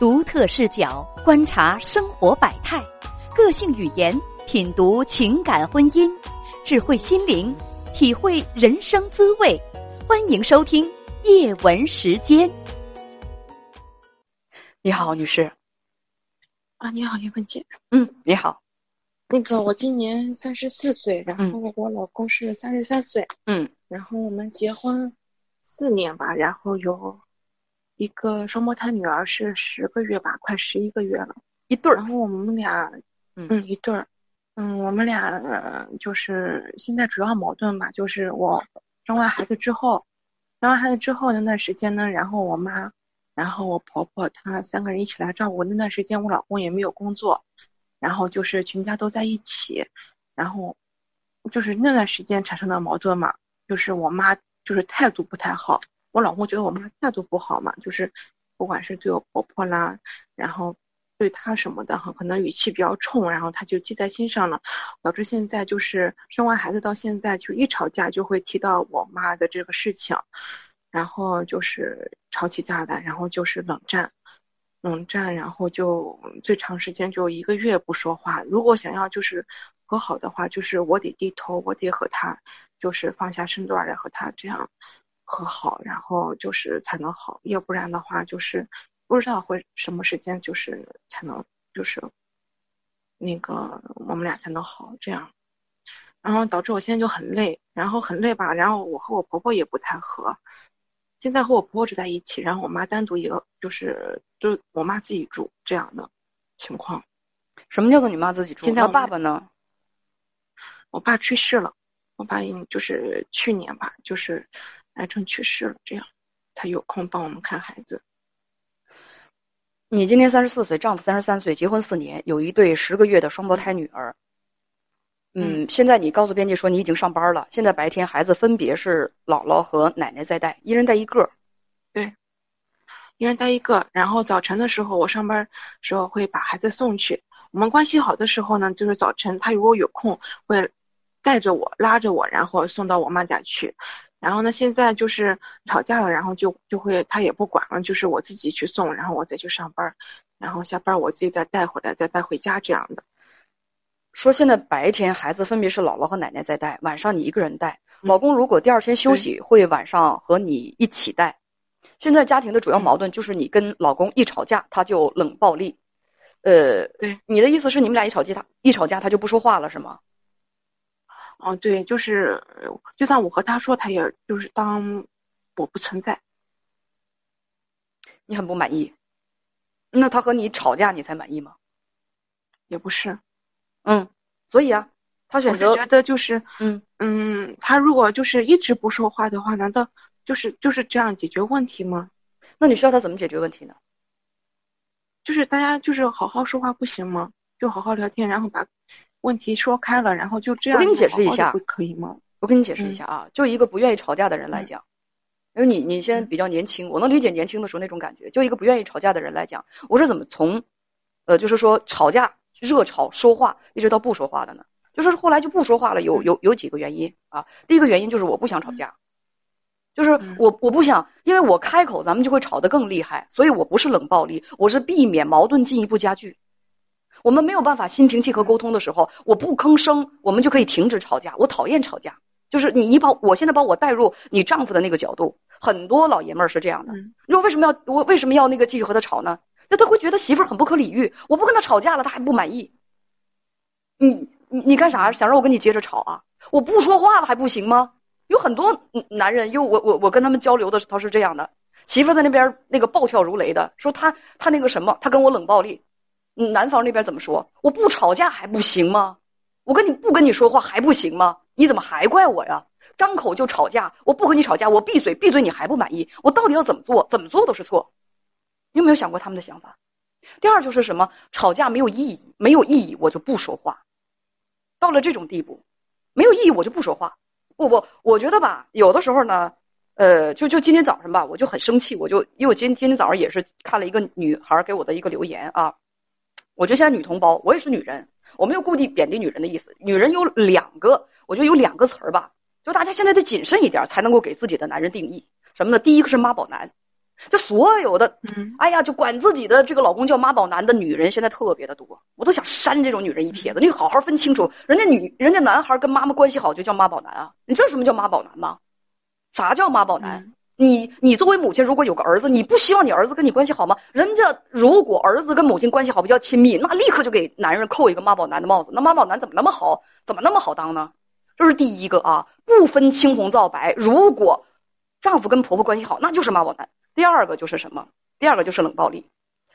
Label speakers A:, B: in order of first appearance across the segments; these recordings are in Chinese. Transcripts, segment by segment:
A: 独特视角观察生活百态，个性语言品读情感婚姻，智慧心灵体会人生滋味。欢迎收听夜文时间。你好，女士。
B: 啊，你好，叶文姐。
A: 嗯，你好。
B: 那个，我今年三十四岁，然后我老公是三十三岁。
A: 嗯，
B: 然后我们结婚四年吧，然后有。一个双胞胎女儿是十个月吧，快十一个月了，
A: 一对儿。
B: 然后我们俩，嗯，一对儿，嗯，我们俩就是现在主要矛盾吧，就是我生完孩子之后，生完孩子之后那段时间呢，然后我妈，然后我婆婆，她三个人一起来照顾。那段时间我老公也没有工作，然后就是全家都在一起，然后就是那段时间产生的矛盾嘛，就是我妈就是态度不太好。我老公觉得我妈态度不好嘛，就是不管是对我婆婆啦，然后对她什么的哈，可能语气比较冲，然后他就记在心上了，导致现在就是生完孩子到现在，就一吵架就会提到我妈的这个事情，然后就是吵起架来，然后就是冷战，冷战，然后就最长时间就一个月不说话。如果想要就是和好的话，就是我得低头，我得和他就是放下身段来和他这样。和好，然后就是才能好，要不然的话就是不知道会什么时间就是才能就是那个我们俩才能好这样，然后导致我现在就很累，然后很累吧，然后我和我婆婆也不太和，现在和我婆婆住在一起，然后我妈单独一个就是就我妈自己住这样的情况。
A: 什么叫做你妈自己住？
B: 现在
A: 爸爸呢？
B: 我爸去世了，我爸就是去年吧，就是。癌症去世了，这样才有空帮我们看孩子。
A: 你今年三十四岁，丈夫三十三岁，结婚四年，有一对十个月的双胞胎女儿。嗯，现在你告诉编辑说你已经上班了，现在白天孩子分别是姥姥和奶奶在带，一人带一个。
B: 对，一人带一个。然后早晨的时候，我上班时候会把孩子送去。我们关系好的时候呢，就是早晨他如果有空会带着我，拉着我，然后送到我妈家去。然后呢？现在就是吵架了，然后就就会他也不管了，就是我自己去送，然后我再去上班，然后下班我自己再带回来，再带回家这样的。
A: 说现在白天孩子分别是姥姥和奶奶在带，晚上你一个人带。老公如果第二天休息，会晚上和你一起带。现在家庭的主要矛盾就是你跟老公一吵架，他就冷暴力。呃，
B: 对，
A: 你的意思是你们俩一吵架，他一吵架他就不说话了，是吗？
B: 哦，对，就是，就算我和他说，他也就是当我不存在。
A: 你很不满意？那他和你吵架，你才满意吗？
B: 也不是，
A: 嗯，所以啊，他选择
B: 觉得就是，
A: 嗯
B: 嗯，他如果就是一直不说话的话，难道就是就是这样解决问题吗？
A: 那你需要他怎么解决问题呢？
B: 就是大家就是好好说话不行吗？就好好聊天，然后把。问题说开了，然后就这样。
A: 我给你解释一下，
B: 可以吗？
A: 我给你解释一下啊，就一个不愿意吵架的人来讲，因为你你现在比较年轻，我能理解年轻的时候那种感觉。就一个不愿意吵架的人来讲，我是怎么从，呃，就是说吵架、热吵、说话，一直到不说话的呢？就是后来就不说话了，有有有几个原因啊。第一个原因就是我不想吵架，就是我我不想，因为我开口咱们就会吵得更厉害，所以我不是冷暴力，我是避免矛盾进一步加剧。我们没有办法心平气和沟通的时候，我不吭声，我们就可以停止吵架。我讨厌吵架，就是你，你把我现在把我带入你丈夫的那个角度，很多老爷们儿是这样的。你说为什么要我为什么要那个继续和他吵呢？那他会觉得媳妇儿很不可理喻。我不跟他吵架了，他还不满意。你你你干啥？想让我跟你接着吵啊？我不说话了还不行吗？有很多男人，因为我我我跟他们交流的，他是这样的，媳妇在那边那个暴跳如雷的，说他他那个什么，他跟我冷暴力。男方那边怎么说？我不吵架还不行吗？我跟你不跟你说话还不行吗？你怎么还怪我呀？张口就吵架，我不和你吵架，我闭嘴闭嘴你还不满意，我到底要怎么做？怎么做都是错。你有没有想过他们的想法？第二就是什么？吵架没有意义，没有意义我就不说话。到了这种地步，没有意义我就不说话。不不，我觉得吧，有的时候呢，呃，就就今天早上吧，我就很生气，我就因为我今今天早上也是看了一个女孩给我的一个留言啊。我觉得现在女同胞，我也是女人，我没有故意贬低女人的意思。女人有两个，我觉得有两个词儿吧，就大家现在得谨慎一点，才能够给自己的男人定义什么呢？第一个是妈宝男，就所有的，
B: 嗯，
A: 哎呀，就管自己的这个老公叫妈宝男的女人现在特别的多，我都想扇这种女人一撇子。你好好分清楚，人家女人家男孩跟妈妈关系好就叫妈宝男啊？你知道什么叫妈宝男吗？啥叫妈宝男？你你作为母亲，如果有个儿子，你不希望你儿子跟你关系好吗？人家如果儿子跟母亲关系好，比较亲密，那立刻就给男人扣一个妈宝男的帽子。那妈宝男怎么那么好？怎么那么好当呢？这是第一个啊，不分青红皂白，如果丈夫跟婆婆关系好，那就是妈宝男。第二个就是什么？第二个就是冷暴力。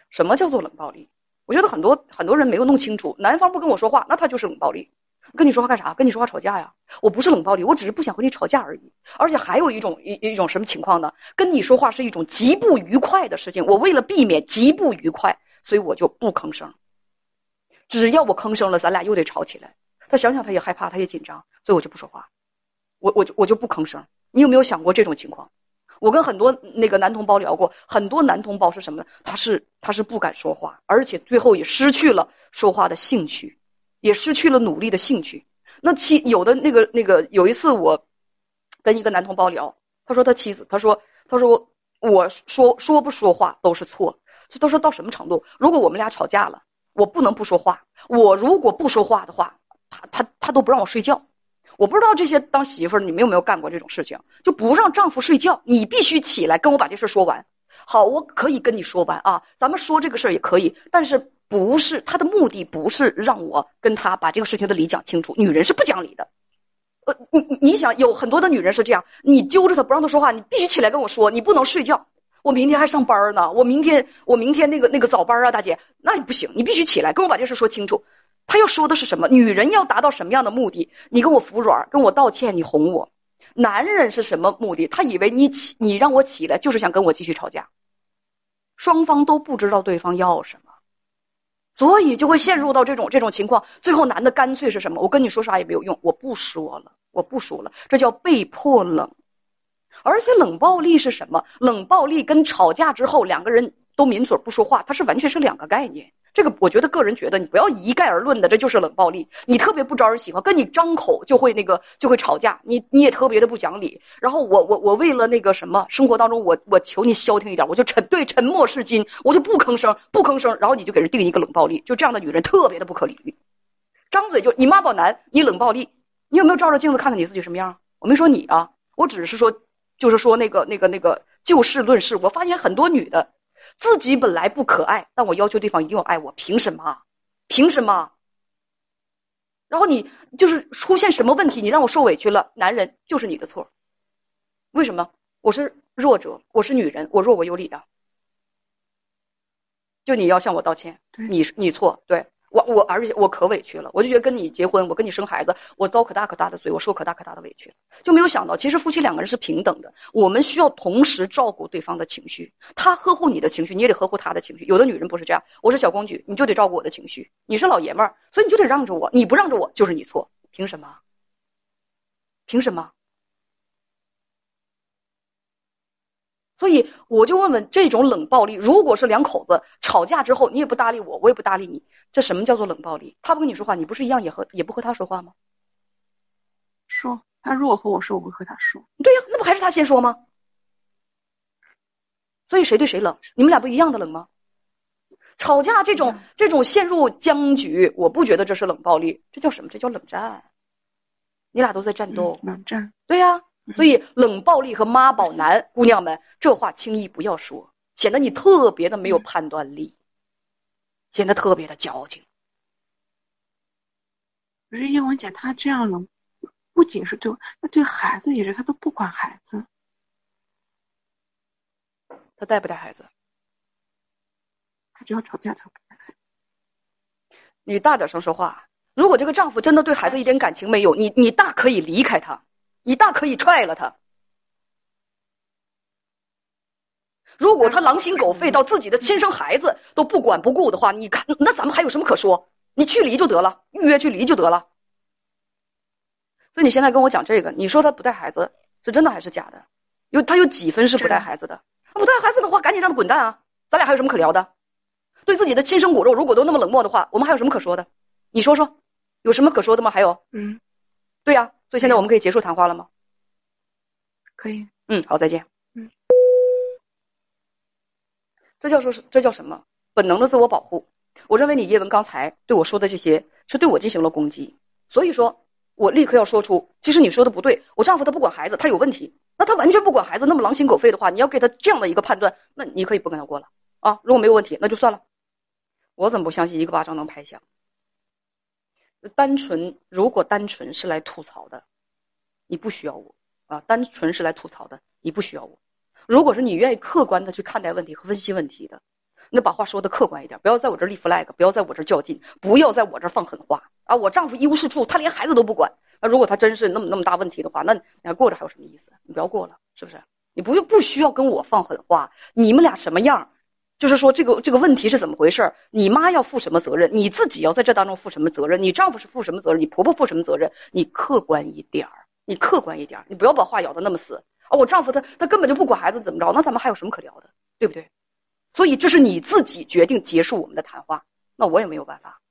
A: 什么叫做冷暴力？我觉得很多很多人没有弄清楚。男方不跟我说话，那他就是冷暴力。跟你说话干啥？跟你说话吵架呀？我不是冷暴力，我只是不想和你吵架而已。而且还有一种一一种什么情况呢？跟你说话是一种极不愉快的事情。我为了避免极不愉快，所以我就不吭声。只要我吭声了，咱俩又得吵起来。他想想他也害怕，他也紧张，所以我就不说话。我我就我就不吭声。你有没有想过这种情况？我跟很多那个男同胞聊过，很多男同胞是什么？他是他是不敢说话，而且最后也失去了说话的兴趣，也失去了努力的兴趣。那妻有的那个那个有一次我跟一个男同胞聊，他说他妻子，他说他说我说说不说话都是错，他说到什么程度？如果我们俩吵架了，我不能不说话，我如果不说话的话，他他他都不让我睡觉。我不知道这些当媳妇儿，你们有没有干过这种事情？就不让丈夫睡觉，你必须起来跟我把这事说完。好，我可以跟你说完啊，咱们说这个事儿也可以，但是不是他的目的不是让我跟他把这个事情的理讲清楚。女人是不讲理的，呃，你你想有很多的女人是这样，你揪着她不让她说话，你必须起来跟我说，你不能睡觉。我明天还上班呢，我明天我明天那个那个早班啊，大姐，那不行，你必须起来跟我把这事说清楚。他要说的是什么？女人要达到什么样的目的？你跟我服软，跟我道歉，你哄我。男人是什么目的？他以为你起，你让我起来，就是想跟我继续吵架。双方都不知道对方要什么，所以就会陷入到这种这种情况。最后男的干脆是什么？我跟你说啥也没有用，我不说了，我不说了，这叫被迫冷。而且冷暴力是什么？冷暴力跟吵架之后两个人都抿嘴不说话，它是完全是两个概念。这个我觉得个人觉得你不要一概而论的，这就是冷暴力。你特别不招人喜欢，跟你张口就会那个就会吵架，你你也特别的不讲理。然后我我我为了那个什么生活当中，我我求你消停一点，我就沉对沉默是金，我就不吭声不吭声。然后你就给人定一个冷暴力，就这样的女人特别的不可理喻，张嘴就你妈宝男，你冷暴力，你有没有照照镜子看看你自己什么样？我没说你啊，我只是说就是说那个那个那个就事论事，我发现很多女的。自己本来不可爱，但我要求对方一定要爱我，凭什么？凭什么？然后你就是出现什么问题，你让我受委屈了，男人就是你的错。为什么？我是弱者，我是女人，我弱我有理啊。就你要向我道歉，你你错，对。我我而且我可委屈了，我就觉得跟你结婚，我跟你生孩子，我遭可大可大的罪，我受可大可大的委屈，就没有想到其实夫妻两个人是平等的，我们需要同时照顾对方的情绪，他呵护你的情绪，你也得呵护他的情绪。有的女人不是这样，我是小公举，你就得照顾我的情绪；你是老爷们儿，所以你就得让着我，你不让着我就是你错，凭什么？凭什么？所以我就问问，这种冷暴力，如果是两口子吵架之后，你也不搭理我，我也不搭理你，这什么叫做冷暴力？他不跟你说话，你不是一样也和也不和他说话吗？
B: 说他如果和我说，我会和他说。
A: 对呀，那不还是他先说吗？所以谁对谁冷？你们俩不一样的冷吗？吵架这种这种陷入僵局，我不觉得这是冷暴力，这叫什么？这叫冷战。你俩都在战斗。
B: 冷战。
A: 对呀。所以，冷暴力和妈宝男，姑娘们，这话轻易不要说，显得你特别的没有判断力，显得特别的矫情。
B: 可是叶文姐，她这样冷，不仅是对，她对孩子也是，她都不管孩子。
A: 她带不带孩子？
B: 她只要吵架，她不带孩子。
A: 你大点声说话。如果这个丈夫真的对孩子一点感情没有，你你大可以离开他。你大可以踹了他。如果他狼心狗肺到自己的亲生孩子都不管不顾的话，你看那咱们还有什么可说？你去离就得了，预约去离就得了。所以你现在跟我讲这个，你说他不带孩子是真的还是假的？有他有几分是不带孩子的？不带孩子的话，赶紧让他滚蛋啊！咱俩还有什么可聊的？对自己的亲生骨肉，如果都那么冷漠的话，我们还有什么可说的？你说说，有什么可说的吗？还有，
B: 嗯，
A: 对呀。所以现在我们可以结束谈话了吗？
B: 可以。
A: 嗯，好，再见。嗯这叫说是这叫什么？本能的自我保护。我认为你叶文刚才对我说的这些是对我进行了攻击，所以说我立刻要说出，其实你说的不对，我丈夫他不管孩子，他有问题。那他完全不管孩子，那么狼心狗肺的话，你要给他这样的一个判断，那你可以不跟他过了啊。如果没有问题，那就算了。我怎么不相信一个巴掌能拍响？单纯如果单纯是来吐槽的，你不需要我啊。单纯是来吐槽的，你不需要我。如果是你愿意客观的去看待问题和分析问题的，那把话说的客观一点，不要在我这立 flag，不要在我这较劲，不要在我这放狠话啊！我丈夫一无是处，他连孩子都不管。那如果他真是那么那么大问题的话，那你还过着还有什么意思？你不要过了，是不是？你不用不需要跟我放狠话。你们俩什么样？就是说这个这个问题是怎么回事？你妈要负什么责任？你自己要在这当中负什么责任？你丈夫是负什么责任？你婆婆负什么责任？你客观一点，你客观一点，你不要把话咬得那么死啊！我丈夫他他根本就不管孩子怎么着？那咱们还有什么可聊的？对不对？所以这是你自己决定结束我们的谈话，那我也没有办法。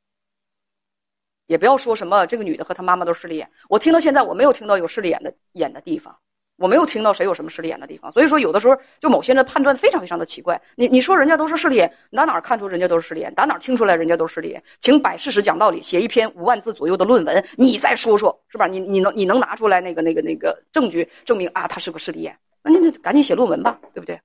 A: 也不要说什么这个女的和她妈妈都势利眼，我听到现在我没有听到有势利眼的眼的地方，我没有听到谁有什么势利眼的地方。所以说有的时候就某些人判断非常非常的奇怪。你你说人家都是势利眼，你哪哪看出人家都是势利眼？打哪听出来人家都是势利眼？请摆事实讲道理，写一篇五万字左右的论文，你再说说是吧？你你能你能拿出来那个那个那个证据证明啊他是个势利眼？那你赶紧写论文吧，对不对？